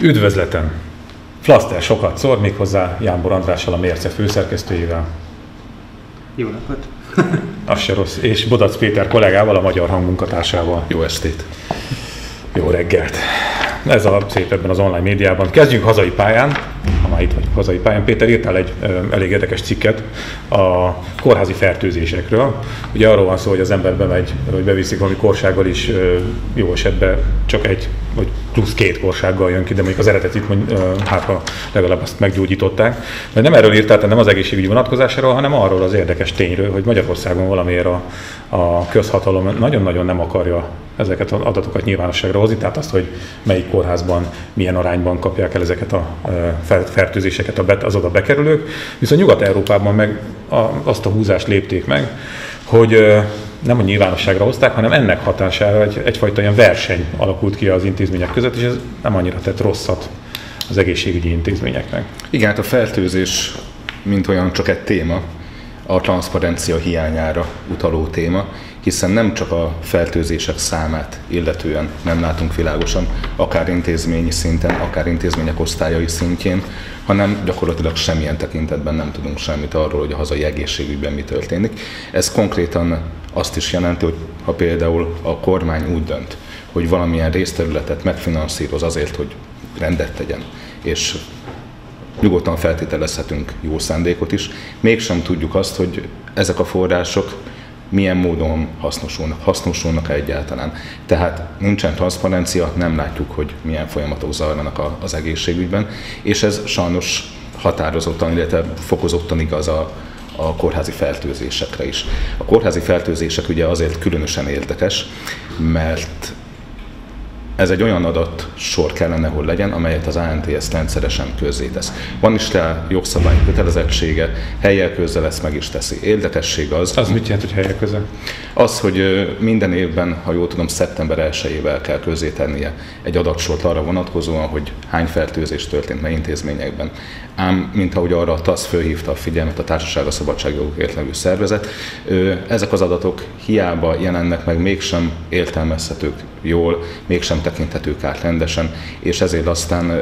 Üdvözletem! Flaster sokat szól, méghozzá Jánbor Andrással, a Mérce főszerkesztőjével. Jó napot! Az se rossz. És Bodac Péter kollégával, a Magyar Hang munkatársával. Jó estét! Jó reggelt! Ez a szép ebben az online médiában. Kezdjünk hazai pályán, ha már itt vagyunk hazai pályán. Péter írtál egy ö, elég érdekes cikket a kórházi fertőzésekről. Ugye arról van szó, hogy az ember bemegy, hogy beviszik valami korsággal is, ö, jó esetben csak egy vagy plusz két korsággal jön ki, de mondjuk az eredetit, mondj, ö, hát ha legalább azt meggyógyították. De nem erről tehát nem az egészségügyi vonatkozásáról, hanem arról az érdekes tényről, hogy Magyarországon valamiért a, a közhatalom nagyon-nagyon nem akarja ezeket az adatokat nyilvánosságra hozni, tehát azt, hogy melyik kórházban milyen arányban kapják el ezeket a fertőzéseket az oda bekerülők. Viszont Nyugat-Európában meg azt a húzást lépték meg, hogy nem a nyilvánosságra hozták, hanem ennek hatására egy, egyfajta ilyen verseny alakult ki az intézmények között, és ez nem annyira tett rosszat az egészségügyi intézményeknek. Igen, hát a fertőzés, mint olyan, csak egy téma, a transzparencia hiányára utaló téma, hiszen nem csak a fertőzések számát illetően nem látunk világosan, akár intézményi szinten, akár intézmények osztályai szintjén, hanem gyakorlatilag semmilyen tekintetben nem tudunk semmit arról, hogy a hazai egészségügyben mi történik. Ez konkrétan azt is jelenti, hogy ha például a kormány úgy dönt, hogy valamilyen részterületet megfinanszíroz azért, hogy rendet tegyen, és nyugodtan feltételezhetünk jó szándékot is, mégsem tudjuk azt, hogy ezek a források milyen módon hasznosulnak, hasznosulnak egyáltalán. Tehát nincsen transzparencia, nem látjuk, hogy milyen folyamatok zajlanak az egészségügyben, és ez sajnos határozottan, illetve fokozottan igaz a, a kórházi fertőzésekre is. A kórházi fertőzések ugye azért különösen érdekes, mert ez egy olyan adat sor kellene, hogy legyen, amelyet az ANTS rendszeresen közzétesz. Van is rá jogszabályi kötelezettsége, helyel közzel ezt meg is teszi. Érdekesség az... Az mit jelent, hogy helyel közel? Az, hogy minden évben, ha jól tudom, szeptember 1-ével kell közzétennie egy adatsort arra vonatkozóan, hogy hány fertőzés történt mely intézményekben. Ám, mint ahogy arra a TASZ fölhívta a figyelmet, a Társaság a Szabadságjogokért levő szervezet, ezek az adatok hiába jelennek meg, mégsem értelmezhetők jól, mégsem tekinthetők át rendesen, és ezért aztán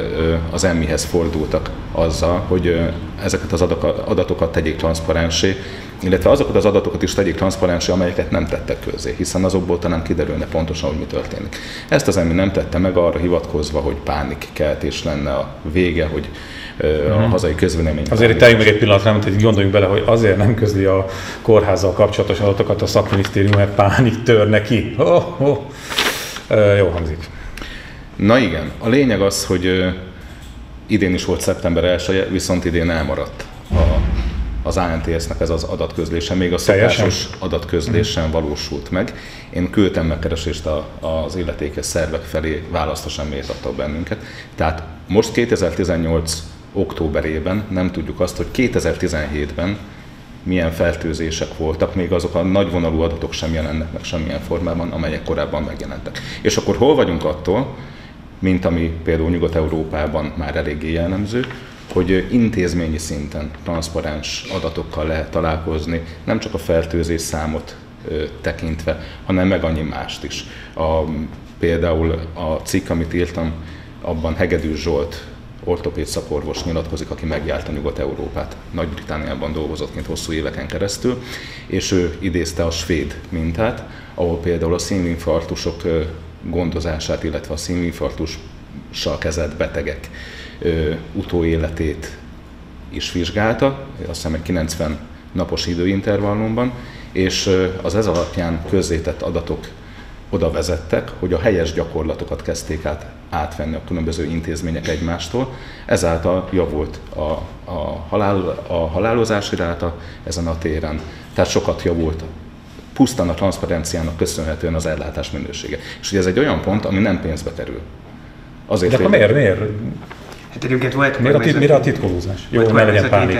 az emmihez fordultak azzal, hogy ezeket az adatokat tegyék transzparensé, illetve azokat az adatokat is tegyék transzparensé, amelyeket nem tettek közé, hiszen azokból talán kiderülne pontosan, hogy mi történik. Ezt az emmi nem tette meg arra hivatkozva, hogy pánikkeltés lenne a vége, hogy a mhm. hazai közvélemény. Azért itt meg egy pillanatra, hogy gondoljunk bele, hogy azért nem közli a kórházzal kapcsolatos adatokat a szakminisztérium, mert pánik tör neki. Oh, oh. Jó hangzik. Na igen, a lényeg az, hogy idén is volt szeptember 1 viszont idén elmaradt a, az ANTS-nek ez az adatközlése, még a szokásos adatközlésen valósult meg. Én küldtem megkeresést a, az illetékes szervek felé, választosan méltattak bennünket. Tehát most 2018 októberében nem tudjuk azt, hogy 2017-ben milyen fertőzések voltak, még azok a nagyvonalú adatok sem jelennek meg semmilyen formában, amelyek korábban megjelentek. És akkor hol vagyunk attól, mint ami például Nyugat-Európában már eléggé jellemző, hogy intézményi szinten transzparens adatokkal lehet találkozni, nem csak a fertőzés számot tekintve, hanem meg annyi mást is. A, például a cikk, amit írtam, abban Hegedű Zsolt ortopéd szakorvos nyilatkozik, aki megjárta Nyugat-Európát. Nagy-Britániában dolgozott kint hosszú éveken keresztül, és ő idézte a svéd mintát, ahol például a színinfarktusok gondozását, illetve a színinfarktussal kezelt betegek utóéletét is vizsgálta, azt hiszem egy 90 napos időintervallumban, és az ez alapján közzétett adatok oda vezettek, hogy a helyes gyakorlatokat kezdték át átvenni a különböző intézmények egymástól. Ezáltal javult a, a, halál, a halálozási ráta ezen a téren, tehát sokat javult pusztán a transzparenciának köszönhetően az ellátás minősége. És ugye ez egy olyan pont, ami nem pénzbe kerül. Azért De akkor miért, miért? Hát egyébként volt mire, a, tit- mire a titkolózás? Jó, volt legyen pánik.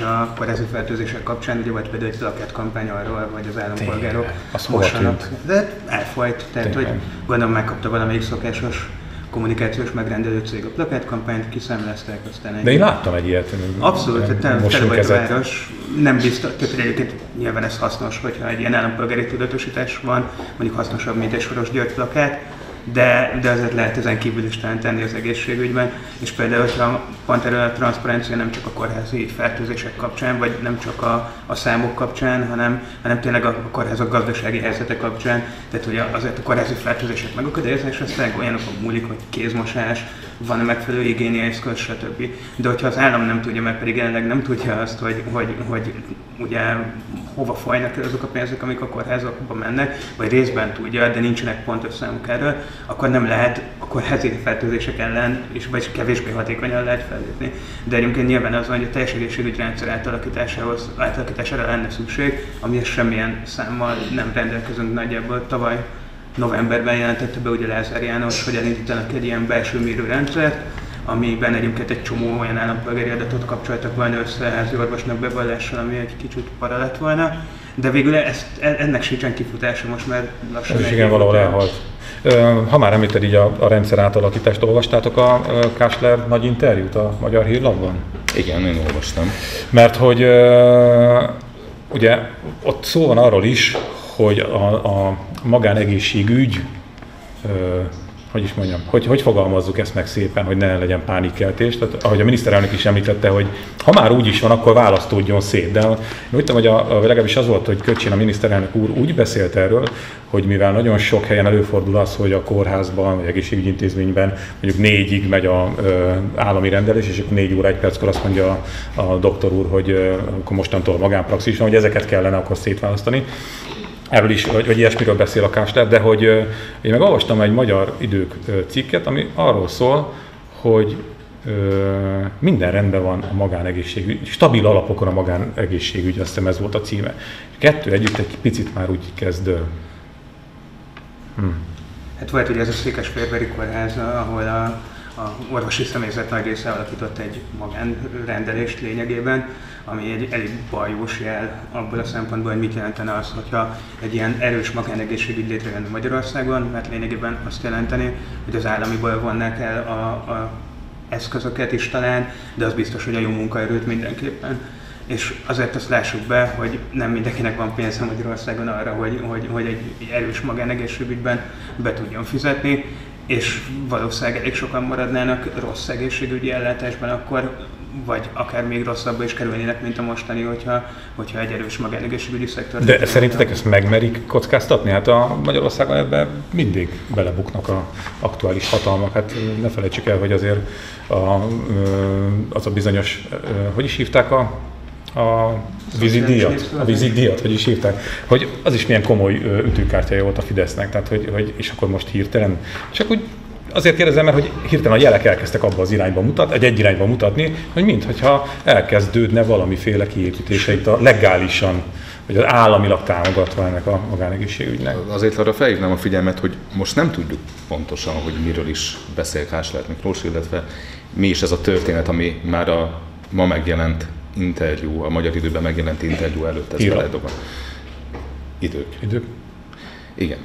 a kórházi fertőzések kapcsán, ugye volt például egy plakett kampány arról, hogy az állampolgárok mossanak. De elfolyt, tehát Tényleg. hogy gondolom megkapta valamelyik szokásos kommunikációs megrendelő cég a plakátkampányt, kiszámlázták, aztán egy... De én láttam egy ilyet. Abszolút, tehát tele vagy a város. Nem biztos, tehát egyébként nyilván ez hasznos, hogyha egy ilyen állampolgári tudatosítás van, mondjuk hasznosabb, mint egy Soros György plakát, de, de azért lehet ezen kívül is tenni az egészségügyben, és például, hogyha pont erről a transzparencia nem csak a kórházi fertőzések kapcsán, vagy nem csak a, a számok kapcsán, hanem, hanem tényleg a kórházak gazdasági helyzete kapcsán, tehát hogy azért a kórházi fertőzések megakadályozása aztán olyanokon múlik, hogy kézmosás, van-e megfelelő igénye, eszköz, stb. De hogyha az állam nem tudja, meg pedig jelenleg nem tudja azt, hogy, hogy, hogy ugye hova folynak el azok a pénzek, amik a kórházakba mennek, vagy részben tudja, de nincsenek pontos számok erről, akkor nem lehet a kórházi fertőzések ellen, és vagy kevésbé hatékonyan lehet fellépni. De egyébként nyilván az van, hogy a teljes egészségügyi rendszer átalakításához, átalakítására lenne szükség, amihez semmilyen számmal nem rendelkezünk nagyjából tavaly novemberben jelentette be ugye Lázár János, hogy elindítanak egy ilyen belső mérőrendszert, amiben egyébként egy csomó olyan állampolgári adatot kapcsoltak volna össze házi orvosnak bevallással, ami egy kicsit para lett volna. De végül ezt, ennek sincsen kifutása most, mert lassan... Ez is igen, valahol elhalt. Ha már említed így a, a rendszer átalakítást, olvastátok a Kásler nagy interjút a Magyar Hírlapban? Igen, én olvastam. Mert hogy ugye ott szó van arról is, hogy a, a magánegészségügy hogy is mondjam, hogy, hogy fogalmazzuk ezt meg szépen, hogy ne legyen pánikkeltés. Tehát, ahogy a miniszterelnök is említette, hogy ha már úgy is van, akkor választódjon szét. De úgy tudom, hogy a, a, legalábbis az volt, hogy Köcsén a miniszterelnök úr úgy beszélt erről, hogy mivel nagyon sok helyen előfordul az, hogy a kórházban vagy egészségügyi intézményben mondjuk négyig megy a ö, állami rendelés, és akkor négy óra, egy perckor azt mondja a, a doktor úr, hogy ö, akkor mostantól magánpraxis van, hogy ezeket kellene akkor szétválasztani erről is, vagy, vagy ilyesmiről beszél a Kásler, de hogy én meg olvastam egy magyar idők cikket, ami arról szól, hogy minden rendben van a magánegészségügy, stabil alapokon a magánegészségügy, azt hiszem ez volt a címe. Kettő együtt egy picit már úgy kezd. Hm. Hát volt ugye ez a Székesfehérvári kórház, ahol a a orvosi személyzet nagy része alakított egy magánrendelést lényegében, ami egy elég bajós jel abból a szempontból, hogy mit jelentene az, hogyha egy ilyen erős magánegészségügy létrejön Magyarországon, mert lényegében azt jelenteni, hogy az államiból vonnák el a, a eszközöket is talán, de az biztos, hogy a jó munkaerőt mindenképpen. És azért azt lássuk be, hogy nem mindenkinek van pénze Magyarországon arra, hogy, hogy, hogy egy erős magánegészségügyben be tudjon fizetni, és valószínűleg elég sokan maradnának rossz egészségügyi ellátásban, akkor vagy akár még rosszabbba is kerülnének, mint a mostani, hogyha, hogyha egy erős magánegészségügyi szektor. De szerintetek ezt megmerik kockáztatni? Hát a Magyarországon ebben mindig belebuknak a aktuális hatalmak. Hát ne felejtsük el, hogy azért a, az a bizonyos, hogy is hívták a a vízidíjat, a vízidíjat, hogy is hívták, hogy az is milyen komoly ütőkártyája volt a Fidesznek, tehát hogy, hogy és akkor most hirtelen, csak úgy azért kérdezem, mert hogy hirtelen a jelek elkezdtek abba az irányba mutat, egy egy irányba mutatni, hogy mintha elkezdődne valamiféle kiépítése itt a legálisan, vagy az államilag támogatva ennek a magánegészségügynek. Azért arra felhívnám a figyelmet, hogy most nem tudjuk pontosan, hogy miről is beszél Kásler Miklós, illetve mi is ez a történet, ami már a ma megjelent interjú, a Magyar Időben megjelent interjú előtt ez beledob. Idők. Idők? Igen.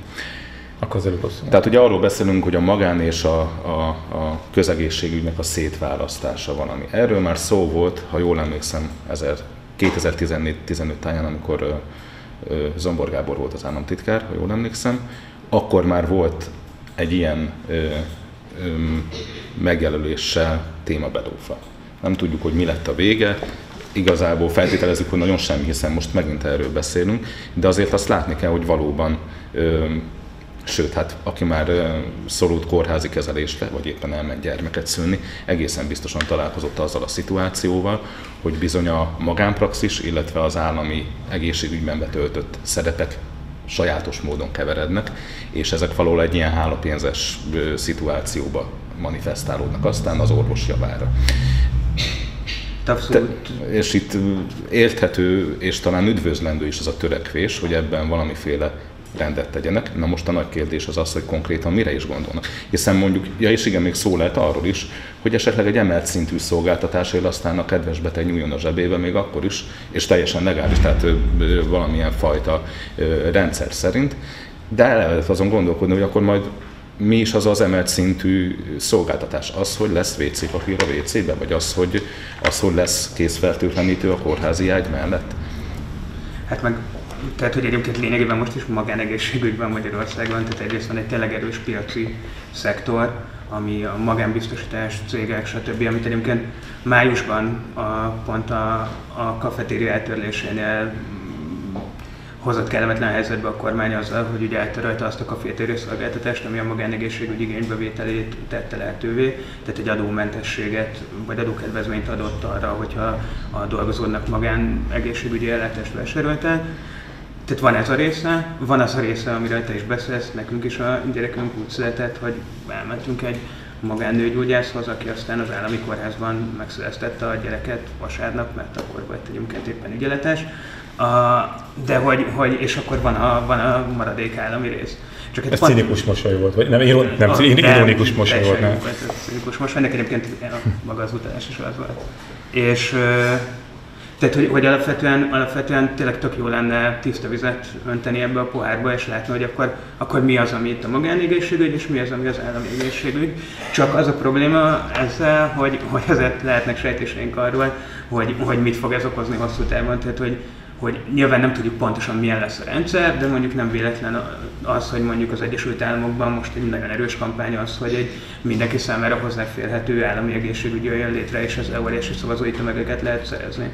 Akkor az előbb Tehát ugye arról beszélünk, hogy a magán és a, a, a közegészségügynek a szétválasztása van, ami erről már szó volt, ha jól emlékszem, 2014-15 táján, amikor Zombor Gábor volt az államtitkár, ha jól emlékszem, akkor már volt egy ilyen ö, ö, megjelöléssel témabedófa. Nem tudjuk, hogy mi lett a vége, igazából feltételezzük, hogy nagyon semmi, hiszen most megint erről beszélünk, de azért azt látni kell, hogy valóban Sőt, hát aki már szorult kórházi kezelésre, vagy éppen elment gyermeket szülni, egészen biztosan találkozott azzal a szituációval, hogy bizony a magánpraxis, illetve az állami egészségügyben betöltött szerepek sajátos módon keverednek, és ezek való egy ilyen hálapénzes szituációba manifestálódnak aztán az orvos javára. Te, és itt érthető és talán üdvözlendő is az a törekvés, hogy ebben valamiféle rendet tegyenek. Na most a nagy kérdés az az, hogy konkrétan mire is gondolnak. Hiszen mondjuk, ja és igen, még szó lehet arról is, hogy esetleg egy emelt szintű szolgáltatásért aztán a kedves beteg nyúljon a zsebébe még akkor is, és teljesen legális, tehát valamilyen fajta rendszer szerint. De lehet azon gondolkodni, hogy akkor majd mi is az az emelt szintű szolgáltatás? Az, hogy lesz WC papír a WC-be, vagy az, hogy, az, hogy lesz készfertőtlenítő a kórházi ágy mellett? Hát meg tehát, hogy egyébként lényegében most is magánegészségügyben Magyarországon, tehát egyrészt van egy tényleg erős piaci szektor, ami a magánbiztosítás, cégek, stb., amit egyébként májusban a, pont a, a kafetéria eltörlésénél hozott kellemetlen helyzetbe a kormány azzal, hogy ugye eltörölte azt a kafétérő szolgáltatást, ami a magánegészségügy igénybevételét tette lehetővé, tehát egy adómentességet vagy adókedvezményt adott arra, hogyha a dolgozónak magánegészségügyi ellátást vásároltál. Tehát van ez a része, van az a része, amiről te is beszélsz, nekünk is a gyerekünk úgy született, hogy elmentünk egy magánnőgyógyászhoz, aki aztán az állami kórházban megszüleztette a gyereket vasárnap, mert akkor volt egyébként éppen ügyeletes. A, de hogy, hogy, és akkor van a, van a maradék állami rész. Csak ez cinikus mosoly volt, vagy nem, iron, nem, a, ironikus mosoly volt, nem? Cinikus mosoly, ennek egyébként maga az utalás is az volt. És tehát, hogy, hogy alapvetően, alapvetően tényleg tök jó lenne tiszta vizet önteni ebbe a pohárba, és látni, hogy akkor, akkor mi az, ami itt a magánégészségügy, és mi az, ami az állami egészségügy. Csak az a probléma ezzel, hogy, hogy azért lehetnek sejtéseink arról, hogy, hogy mit fog ez okozni hosszú távon. Tehát, hogy, hogy nyilván nem tudjuk pontosan milyen lesz a rendszer, de mondjuk nem véletlen az, hogy mondjuk az Egyesült Államokban most egy nagyon erős kampány az, hogy egy mindenki számára hozzáférhető állami egészségügy jön létre, és az óriási szavazói tömegeket lehet szerezni.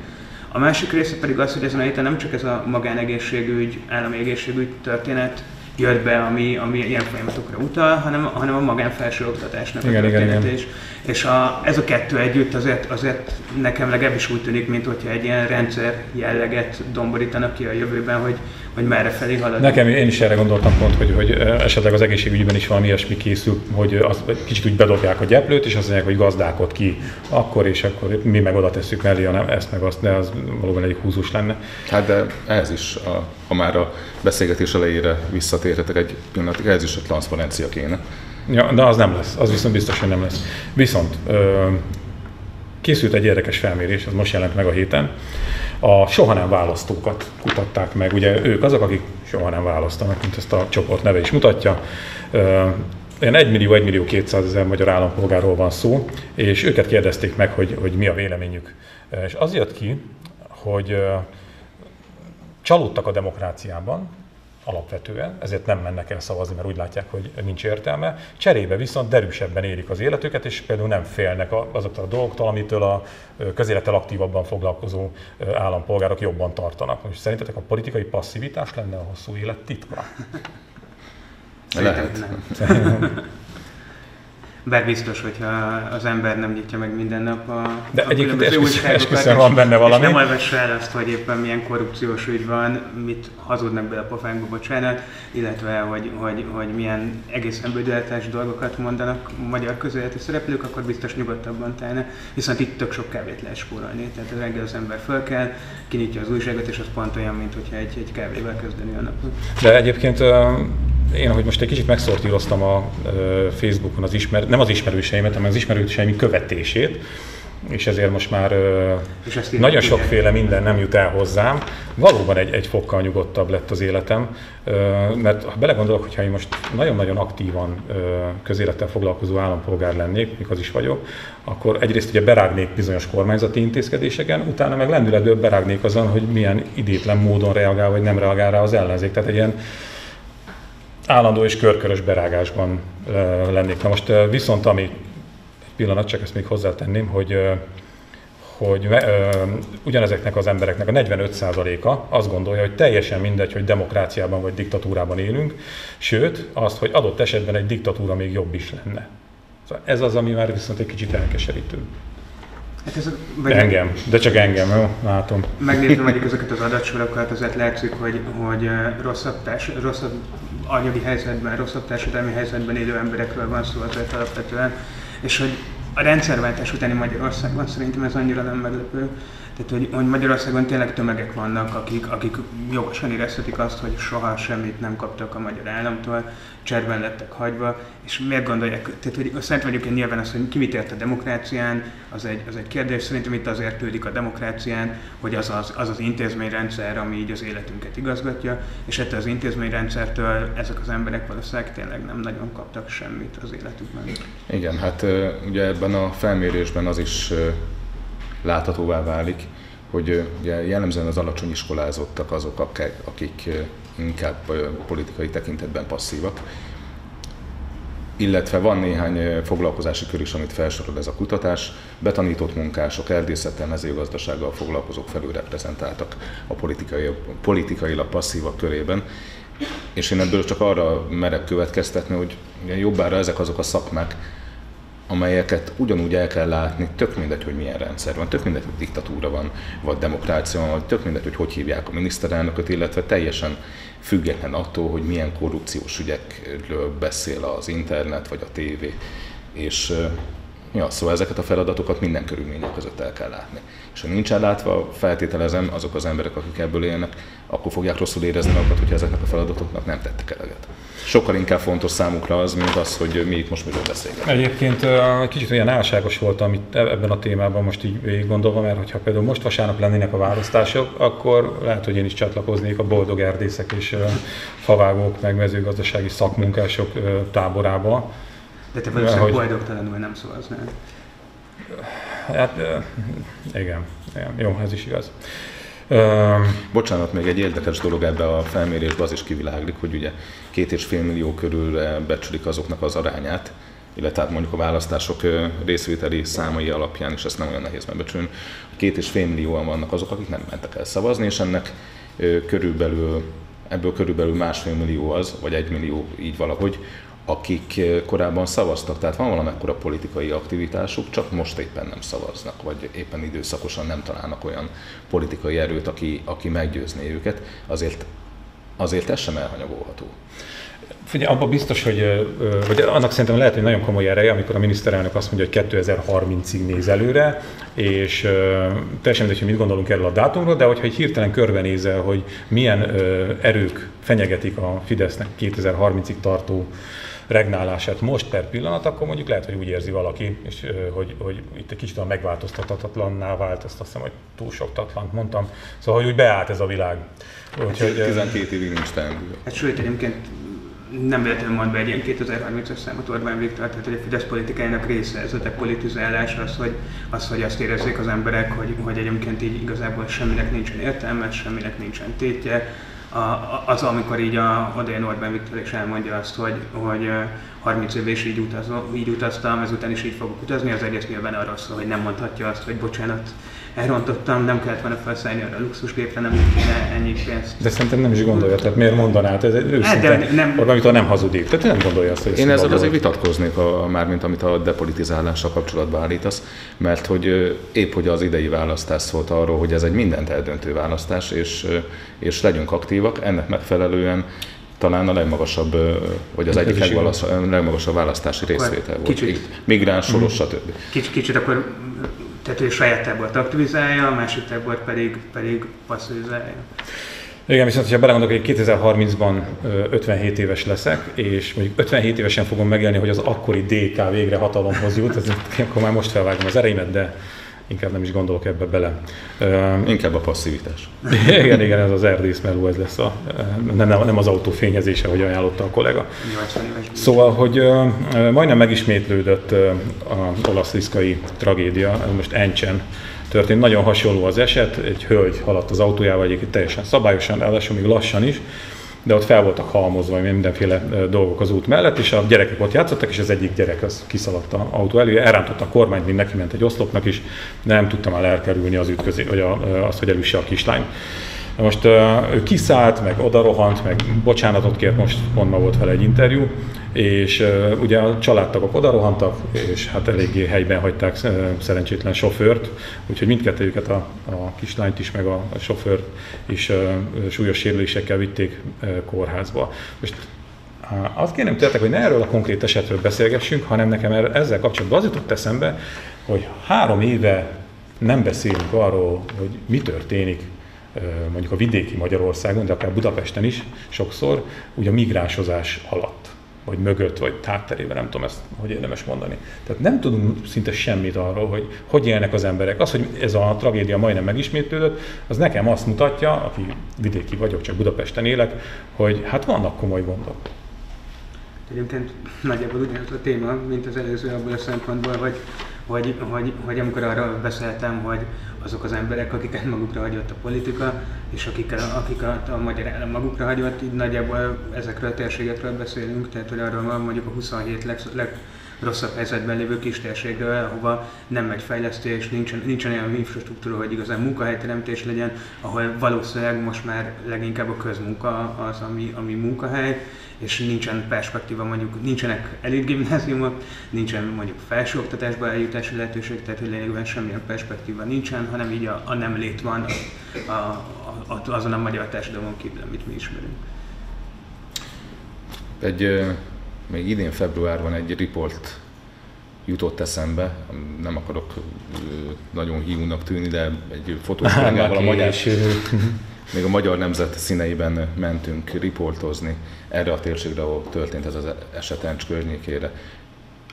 A másik része pedig az, hogy ezen a héten nem csak ez a magánegészségügy, állami egészségügy történet jött be, ami, ami ilyen folyamatokra utal, hanem, hanem a magánfelső oktatásnak igen, a történet is. És a, ez a kettő együtt azért, azért nekem legalábbis úgy tűnik, mint hogyha egy ilyen rendszer jelleget domborítanak ki a jövőben, hogy, hogy merre felé halad. Nekem én is erre gondoltam pont, hogy, hogy esetleg az egészségügyben is valami ilyesmi készül, hogy az, kicsit úgy bedobják a gyeplőt, és azt mondják, hogy gazdálkod ki akkor, és akkor mi meg oda tesszük mellé, hanem ezt meg azt, de az valóban egy húzus lenne. Hát de ez is, a, ha már a beszélgetés elejére visszatérhetek egy pillanatig, ez is a transzparencia kéne. Ja, de az nem lesz, az viszont biztos, hogy nem lesz. Viszont készült egy érdekes felmérés, ez most jelent meg a héten. A soha nem választókat kutatták meg. Ugye ők azok, akik soha nem választanak, mint ezt a csoport neve is mutatja. Olyan 1 millió, 1 millió 200 ezer magyar állampolgárról van szó, és őket kérdezték meg, hogy, hogy mi a véleményük. És az jött ki, hogy csalódtak a demokráciában, alapvetően, ezért nem mennek el szavazni, mert úgy látják, hogy nincs értelme. Cserébe viszont derűsebben élik az életüket, és például nem félnek azoktól a dolgoktól, amitől a közélettel aktívabban foglalkozó állampolgárok jobban tartanak. Most szerintetek a politikai passzivitás lenne a hosszú élet titka? Lehet. Bár biztos, hogyha az ember nem nyitja meg minden nap a, De a egyébként esküszöm van benne valami. És nem olvassa el azt, hogy éppen milyen korrupciós ügy van, mit hazudnak be a pofánkba, bocsánat, illetve hogy, hogy, hogy milyen egészen bődeletes dolgokat mondanak magyar közéleti szereplők, akkor biztos nyugodtabban telne. Viszont itt tök sok kávét lehet spórolni. Tehát reggel az ember föl kell, kinyitja az újságot, és az pont olyan, mint hogyha egy, egy kávével kezdeni a napot. De egyébként én, ahogy most egy kicsit megszortíroztam a Facebookon az ismer, nem az ismerőseimet, hanem az ismerőseim követését, és ezért most már és nagyon sokféle minden nem jut el hozzám. Valóban egy, egy fokkal nyugodtabb lett az életem, mert ha belegondolok, hogyha én most nagyon-nagyon aktívan közélettel foglalkozó állampolgár lennék, mik az is vagyok, akkor egyrészt ugye berágnék bizonyos kormányzati intézkedéseken, utána meg lendületből berágnék azon, hogy milyen idétlen módon reagál vagy nem reagál rá az ellenzék. Tehát egy ilyen állandó és körkörös berágásban lennék. Na most viszont ami, egy pillanat, csak ezt még hozzátenném, hogy hogy ugyanezeknek az embereknek a 45%-a azt gondolja, hogy teljesen mindegy, hogy demokráciában vagy diktatúrában élünk, sőt, azt, hogy adott esetben egy diktatúra még jobb is lenne. Szóval ez az, ami már viszont egy kicsit elkeserítő. Hát ez, vagy engem, de csak engem, jó? Látom. Megnézve mondjuk ezeket az adatsorokat, azért látszik, hogy, hogy rosszabb, társ, rosszabb anyagi helyzetben, rosszabb társadalmi helyzetben élő emberekről van szó azért alapvetően, és hogy a rendszerváltás utáni Magyarországban szerintem ez annyira nem meglepő. Tehát, hogy, hogy Magyarországon tényleg tömegek vannak, akik, akik jogosan érezhetik azt, hogy soha semmit nem kaptak a magyar államtól, cserben lettek hagyva, és miért gondolják, tehát hogy szerintem egyébként nyilván az, hogy ki mit ért a demokrácián, az egy, az egy kérdés, szerintem itt azért tődik a demokrácián, hogy az az, az az intézményrendszer, ami így az életünket igazgatja, és ettől az intézményrendszertől ezek az emberek valószínűleg tényleg nem nagyon kaptak semmit az életükben. Igen, hát ugye ebben a felmérésben az is láthatóvá válik, hogy ugye jellemzően az alacsony iskolázottak azok, akik inkább politikai tekintetben passzívak, illetve van néhány foglalkozási kör is, amit felsorol ez a kutatás. Betanított munkások, erdészettel, mezőgazdasággal foglalkozók felülreprezentáltak a politikai, politikailag passzívak körében. És én ebből csak arra merek következtetni, hogy jobbára ezek azok a szakmák, amelyeket ugyanúgy el kell látni, tök mindegy, hogy milyen rendszer van, tök mindegy, hogy diktatúra van, vagy demokrácia van, vagy tök mindegy, hogy hogy hívják a miniszterelnököt, illetve teljesen független attól, hogy milyen korrupciós ügyekről beszél az internet vagy a tévé. És Ja, szóval ezeket a feladatokat minden körülmények között el kell látni. És ha nincs ellátva, feltételezem, azok az emberek, akik ebből élnek, akkor fogják rosszul érezni magukat, hogyha ezeknek a feladatoknak nem tettek eleget. Sokkal inkább fontos számukra az, mint az, hogy mi itt most miről beszélünk. Egyébként kicsit olyan álságos volt, amit e- ebben a témában most így végig gondolva, mert hogyha például most vasárnap lennének a választások, akkor lehet, hogy én is csatlakoznék a boldog erdészek és favágók, meg mezőgazdasági szakmunkások táborába de te valószínűleg hogy... boldogtalanul nem szavaznál. Hát igen, igen, jó, ez is igaz. Bocsánat, még egy érdekes dolog ebbe a felmérésbe az is kiviláglik, hogy ugye két és fél millió körül becsülik azoknak az arányát, illetve hát mondjuk a választások részvételi számai alapján is ezt nem olyan nehéz megbecsülni. Két és fél millióan vannak azok, akik nem mentek el szavazni, és ennek körülbelül, ebből körülbelül másfél millió az, vagy egy millió így valahogy, akik eh, korábban szavaztak, tehát van valamekkora politikai aktivitásuk, csak most éppen nem szavaznak, vagy éppen időszakosan nem találnak olyan politikai erőt, aki, aki meggyőzné őket, azért, azért ez sem elhanyagolható. Figyelj, abban biztos, hogy, vagy annak szerintem lehet, hogy nagyon komoly ereje, amikor a miniszterelnök azt mondja, hogy 2030-ig néz előre, és teljesen mindegy, hogy mit gondolunk erről a dátumról, de hogyha egy hirtelen körbenézel, hogy milyen erők fenyegetik a Fidesznek 2030-ig tartó regnálását most per pillanat, akkor mondjuk lehet, hogy úgy érzi valaki, és, hogy, hogy itt egy kicsit a megváltoztathatatlanná vált, ezt azt hiszem, hogy túl sok tatlant mondtam. Szóval, hogy úgy beállt ez a világ. Úgyhogy, 12 évig nincs teendő. Hát sőt, egyébként nem véletlenül mond be egy ilyen 2030-as számot Orbán Viktor, tehát hogy a Fidesz politikájának része ez a depolitizálás, az, hogy, az, hogy azt érezzék az emberek, hogy, hogy egyébként így igazából semminek nincsen értelme, semminek nincsen tétje, a, az, amikor így a Odajan Orbán Viktor is elmondja azt, hogy, hogy 30 év és így, utazom, így utaztam, ezután is így fogok utazni, az egész nyilván arról szól, hogy nem mondhatja azt, hogy bocsánat, elrontottam, nem kellett volna felszállni arra a luxusgépre, nem kéne ennyi pénzt. De szerintem nem is gondolja, tehát miért mondaná? Ez őszinte, hát, nem, Orbán nem hazudik, tehát nem gondolja azt, hogy Én ezzel azért vitatkoznék, a, mármint amit a depolitizálással kapcsolatban állítasz, mert hogy épp hogy az idei választás szólt arról, hogy ez egy mindent eldöntő választás, és, és legyünk aktívak, ennek megfelelően talán a legmagasabb, vagy az egyik legmagasabb választási részvétel volt. Kicsit, Migráns, soros, mhm. stb. Kicsit, kicsit akkor tehát ő saját tábort aktivizálja, a másik tábort pedig, pedig passzivizálja. Igen, viszont ha belegondolok, hogy 2030-ban 57 éves leszek, és mondjuk 57 évesen fogom megélni, hogy az akkori DK végre hatalomhoz jut, ez, akkor már most felvágom az ereimet, de inkább nem is gondolok ebbe bele. Inkább a passzivitás. igen, igen, ez az erdész meló, ez lesz a, nem, nem az autó fényezése, hogy ajánlotta a kollega. Szóval, hogy majdnem megismétlődött az olasz liszkai tragédia, most Encsen történt. Nagyon hasonló az eset, egy hölgy haladt az autójával, egyébként teljesen szabályosan, ráadásul még lassan is, de ott fel voltak halmozva mindenféle dolgok az út mellett, és a gyerekek ott játszottak, és az egyik gyerek az kiszaladt a autó elő, elrántotta a kormányt, mint neki ment egy oszlopnak is, nem tudtam el elkerülni az ütközé, vagy a, azt, hogy elüsse a kislány. Most ő kiszállt, meg odarohant, meg bocsánatot kért, most pont ma volt vele egy interjú, és uh, ugye a családtagok odarohantak, és hát eléggé helyben hagyták szerencsétlen sofőrt, úgyhogy mindkettőjüket a, a kislányt is, meg a, a sofőrt is uh, súlyos sérülésekkel vitték uh, kórházba. Most azt kérem tőletek, hogy ne erről a konkrét esetről beszélgessünk, hanem nekem ezzel kapcsolatban az jutott eszembe, hogy három éve nem beszélünk arról, hogy mi történik mondjuk a vidéki Magyarországon, de akár Budapesten is sokszor, ugye a migránsozás alatt vagy mögött, vagy tátterében, nem tudom ezt, hogy érdemes mondani. Tehát nem tudunk szinte semmit arról, hogy hogy élnek az emberek. Az, hogy ez a tragédia majdnem megismétlődött, az nekem azt mutatja, aki vidéki vagyok, csak Budapesten élek, hogy hát vannak komoly gondok. Egyébként nagyjából ugyanaz a téma, mint az előző abból a szempontból, hogy hogy, hogy, hogy amikor arról beszéltem, hogy azok az emberek, akiket magukra hagyott a politika, és akik, akik a, magyar állam magukra hagyott, így nagyjából ezekről a térségekről beszélünk, tehát hogy arról van mondjuk a 27 leg, leg, rosszabb helyzetben lévő kistérségről, ahova nem megy fejlesztés, nincsen, nincsen olyan infrastruktúra, hogy igazán munkahelyteremtés legyen, ahol valószínűleg most már leginkább a közmunka az, ami, ami munkahely, és nincsen perspektíva, mondjuk nincsenek elit gimnáziumok, nincsen mondjuk felsőoktatásba eljutási lehetőség, tehát hogy lényegében semmilyen perspektíva nincsen, hanem így a, a nem lét van a, a, a, azon a magyar társadalmon kívül, amit mi ismerünk. Egy még idén februárban egy riport jutott eszembe, nem akarok nagyon hiúnak tűnni, de egy fotós a magyar, még a magyar nemzet színeiben mentünk riportozni erre a térségre, ahol történt ez az eset Encs környékére.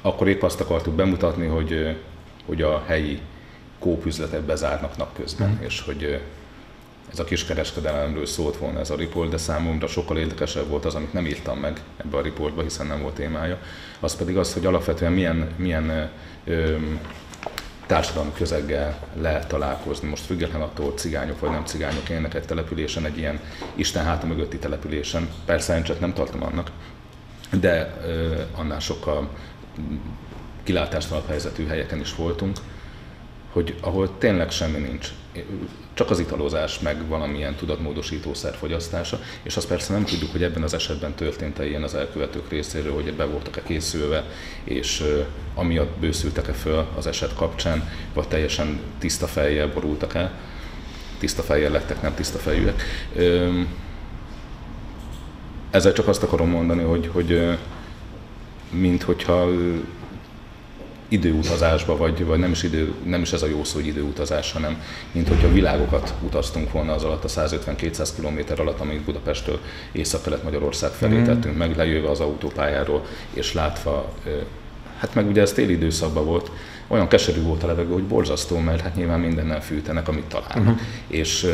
Akkor épp azt akartuk bemutatni, hogy, hogy a helyi kópüzletek bezárnak napközben, mm. és hogy ez a kiskereskedelemről szólt volna ez a riport, de számomra sokkal érdekesebb volt az, amit nem írtam meg ebbe a riportba, hiszen nem volt témája. Az pedig az, hogy alapvetően milyen, milyen ö, társadalmi közeggel lehet találkozni. Most független attól, cigányok vagy nem cigányok élnek egy településen, egy ilyen Isten háta mögötti településen. Persze én csak nem tartom annak, de ö, annál sokkal kilátástalabb helyzetű helyeken is voltunk, hogy ahol tényleg semmi nincs, csak az italozás, meg valamilyen tudatmódosítószer fogyasztása, és azt persze nem tudjuk, hogy ebben az esetben történt-e ilyen az elkövetők részéről, hogy be voltak-e készülve, és amiatt bőszültek-e föl az eset kapcsán, vagy teljesen tiszta fejjel borultak el, tiszta fejjel lettek, nem tiszta fejűek. Ezzel csak azt akarom mondani, hogy, hogy mint hogyha időutazásba, vagy, vagy nem, is idő, nem is ez a jó szó, hogy időutazás, hanem mint hogyha világokat utaztunk volna az alatt a 150-200 km alatt, amit Budapesttől Észak-Kelet-Magyarország felé mm. tettünk meg, lejöve az autópályáról, és látva, hát meg ugye ez téli időszakban volt, olyan keserű volt a levegő, hogy borzasztó, mert hát nyilván mindennel fűtenek, amit találnak. Uh-huh. És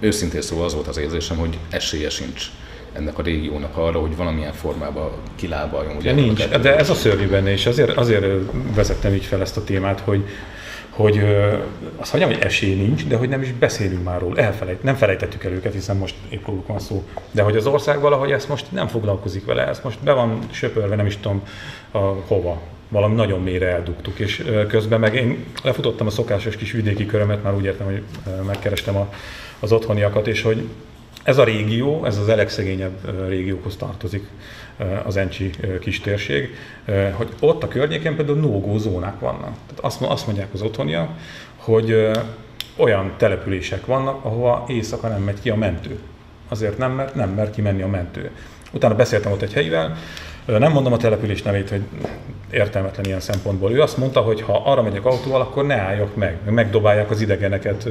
őszintén szóval az volt az érzésem, hogy esélye sincs ennek a régiónak arra, hogy valamilyen formában kilábaljon. Ugye? De nincs, de ez a szörnyű benne, és azért, azért vezettem így fel ezt a témát, hogy hogy azt mondjam, hogy esély nincs, de hogy nem is beszélünk már róla, elfelejt, nem felejtettük el őket, hiszen most épp róluk van szó. De hogy az ország valahogy ezt most nem foglalkozik vele, ezt most be van söpörve, nem is tudom a, hova, valami nagyon mélyre eldugtuk, és közben meg én lefutottam a szokásos kis vidéki körömet, már úgy értem, hogy megkerestem a, az otthoniakat, és hogy ez a régió, ez az legszegényebb régiókhoz tartozik az Encsi kistérség, hogy ott a környéken például no zónák vannak. Tehát azt, azt mondják az otthoniak, hogy olyan települések vannak, ahova éjszaka nem megy ki a mentő. Azért nem, mert nem mer kimenni a mentő. Utána beszéltem ott egy helyivel, nem mondom a település nevét, hogy értelmetlen ilyen szempontból. Ő azt mondta, hogy ha arra megyek autóval, akkor ne álljak meg, megdobálják az idegeneket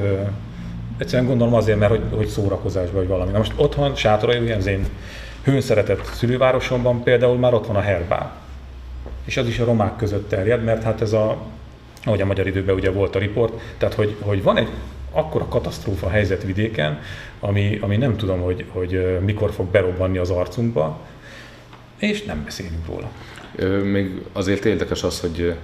Egyszerűen gondolom azért, mert hogy, hogy szórakozásban vagy valami. Na most otthon, sátorai, ilyen az én hőn szeretett szülővárosomban például már ott van a herbál. És az is a romák között terjed, mert hát ez a, ahogy a magyar időben ugye volt a riport, tehát hogy, hogy van egy akkora katasztrófa helyzet vidéken, ami, ami nem tudom, hogy, hogy mikor fog berobbanni az arcunkba, és nem beszélünk róla. Még azért érdekes az, hogy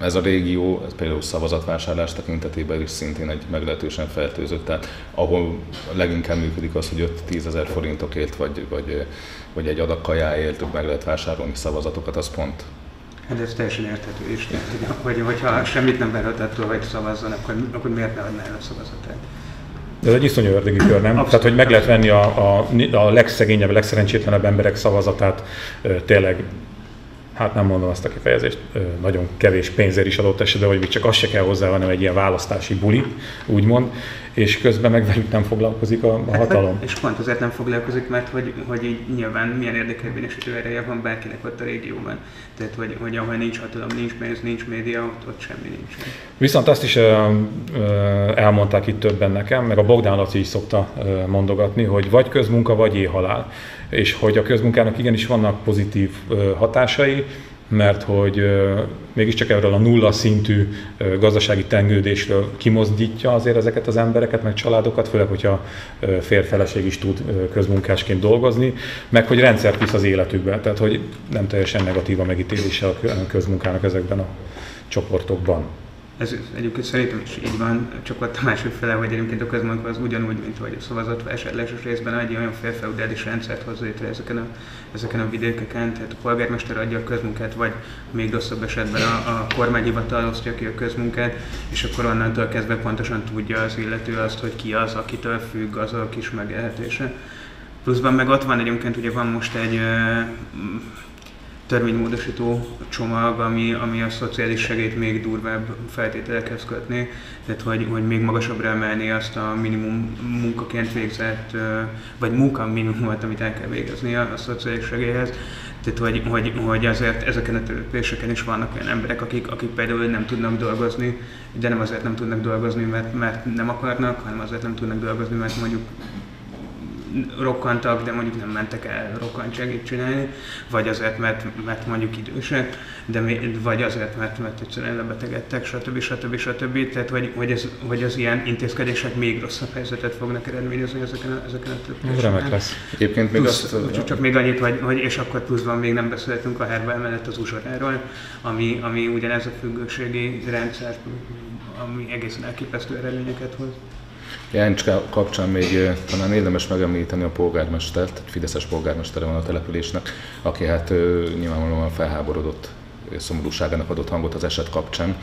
ez a régió, ez például szavazatvásárlás tekintetében is szintén egy meglehetősen fertőzött, tehát ahol leginkább működik az, hogy 5-10 ezer forintokért vagy, vagy, vagy egy adag kajáért meg lehet vásárolni szavazatokat, az pont Hát ez teljesen érthető is, tehát, hogy, hogyha semmit nem várhat attól, hogy szavazzon, akkor, akkor miért ne adná el a szavazatát? Ez egy iszonyú ördögi kör, nem? Abszolút. Tehát, hogy meg lehet venni a, a, a legszegényebb, legszerencsétlenebb emberek szavazatát tényleg hát nem mondom azt a kifejezést, nagyon kevés pénzért is adott esetben, vagy csak az se kell hozzá, hanem egy ilyen választási buli, úgymond, és közben meg velük nem foglalkozik a, a hatalom. Hát, és pont azért nem foglalkozik, mert hogy, hogy így nyilván milyen érdekérvényesítő ereje van bárkinek ott a régióban. Tehát, hogy, hogy ahol nincs hatalom, nincs pénz, nincs média, ott, ott semmi nincs. Viszont azt is elmondták itt többen nekem, meg a Bogdán Laci is szokta mondogatni, hogy vagy közmunka, vagy éhhalál és hogy a közmunkának igenis vannak pozitív hatásai, mert hogy mégiscsak erről a nulla szintű gazdasági tengődésről kimozdítja azért ezeket az embereket, meg családokat, főleg, hogyha férfeleség is tud közmunkásként dolgozni, meg hogy rendszert visz az életükbe, tehát hogy nem teljesen negatív a megítélése a közmunkának ezekben a csoportokban. Ez egyébként szerintem is így van, csak ott a másik fele, hogy egyébként a közmunka az ugyanúgy, mint hogy a szavazatvásárlásos részben egy olyan félfeudális rendszert hoz létre ezeken a, ezeken a vidékeken, tehát a polgármester adja a közmunkát, vagy még rosszabb esetben a, a kormányhivatal osztja ki a közmunkát, és akkor onnantól kezdve pontosan tudja az illető azt, hogy ki az, akitől függ az a kis megélhetése. Pluszban meg ott van egyébként, ugye van most egy törvénymódosító csomag, ami, ami a szociális segélyt még durvább feltételekhez kötni, tehát hogy, hogy még magasabbra emelni azt a minimum munkaként végzett, vagy munka minimumot, amit el kell végezni a, a szociális segélyhez. Tehát, hogy, hogy, hogy azért ezeken a törekvéseken is vannak olyan emberek, akik, akik például nem tudnak dolgozni, de nem azért nem tudnak dolgozni, mert, mert nem akarnak, hanem azért nem tudnak dolgozni, mert mondjuk rokkantak, de mondjuk nem mentek el rokkantságét csinálni, vagy azért, mert, mert mondjuk idősek, de vagy azért, mert, mert egyszerűen lebetegedtek, stb. stb. stb. Tehát, hogy, hogy, ez, hogy az ilyen intézkedések még rosszabb helyzetet fognak eredményezni ezeken a, ezeken a több Remek lesz. Egyébként még Plusz, azt, csak, csak még annyit, hogy, hogy, és akkor pluszban még nem beszéltünk a herbel mellett az uzsoráról, ami, ami ugyanez a függőségi rendszer, ami egészen elképesztő eredményeket hoz. Jáncska kapcsán még talán érdemes megemlíteni a polgármestert, fideszes polgármestere van a településnek, aki hát nyilvánvalóan felháborodott szomorúságának adott hangot az eset kapcsán,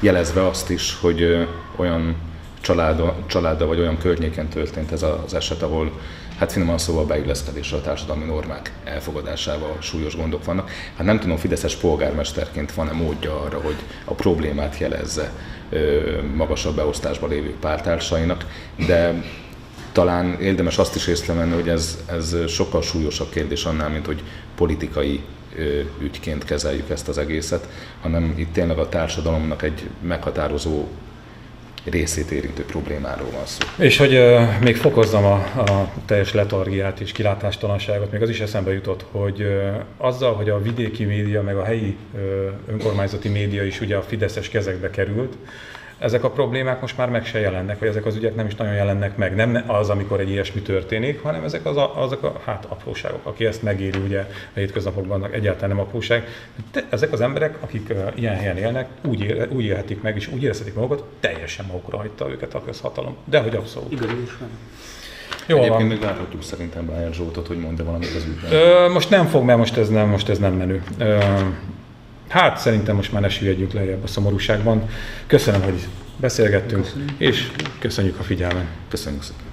jelezve azt is, hogy olyan családa, családa vagy olyan környéken történt ez az eset, ahol hát finoman szóval beilleszkedésre a társadalmi normák elfogadásával súlyos gondok vannak. Hát nem tudom, Fideszes polgármesterként van-e módja arra, hogy a problémát jelezze magasabb beosztásban lévő pártársainak, de talán érdemes azt is észrevenni, hogy ez, ez sokkal súlyosabb kérdés annál, mint hogy politikai ügyként kezeljük ezt az egészet, hanem itt tényleg a társadalomnak egy meghatározó részét érintő problémáról van szó. És hogy uh, még fokozzam a, a teljes letargiát és kilátástalanságot, még az is eszembe jutott, hogy uh, azzal, hogy a vidéki média meg a helyi uh, önkormányzati média is ugye a fideszes kezekbe került, ezek a problémák most már meg se jelennek, vagy ezek az ügyek nem is nagyon jelennek meg. Nem az, amikor egy ilyesmi történik, hanem ezek az a, azok a hát apróságok, aki ezt megéri ugye a hétköznapokban egyáltalán nem apróság. De ezek az emberek, akik uh, ilyen helyen élnek, úgy, él, úgy élhetik meg, és úgy érezhetik magukat, teljesen magukra hagyta őket a közhatalom. De hogy abszolút. Igaz van. Jó Egyébként van. még várhatjuk szerintem Bájer Zsoltot, hogy mondja valamit az ügyben. Ö, most nem fog, mert most ez nem, most ez nem menő. Ö, hát szerintem most már ne süllyedjünk lejjebb a szomorúságban. Köszönöm, hogy beszélgettünk, Köszönjük. és köszönjük a figyelmet. Köszönjük szépen.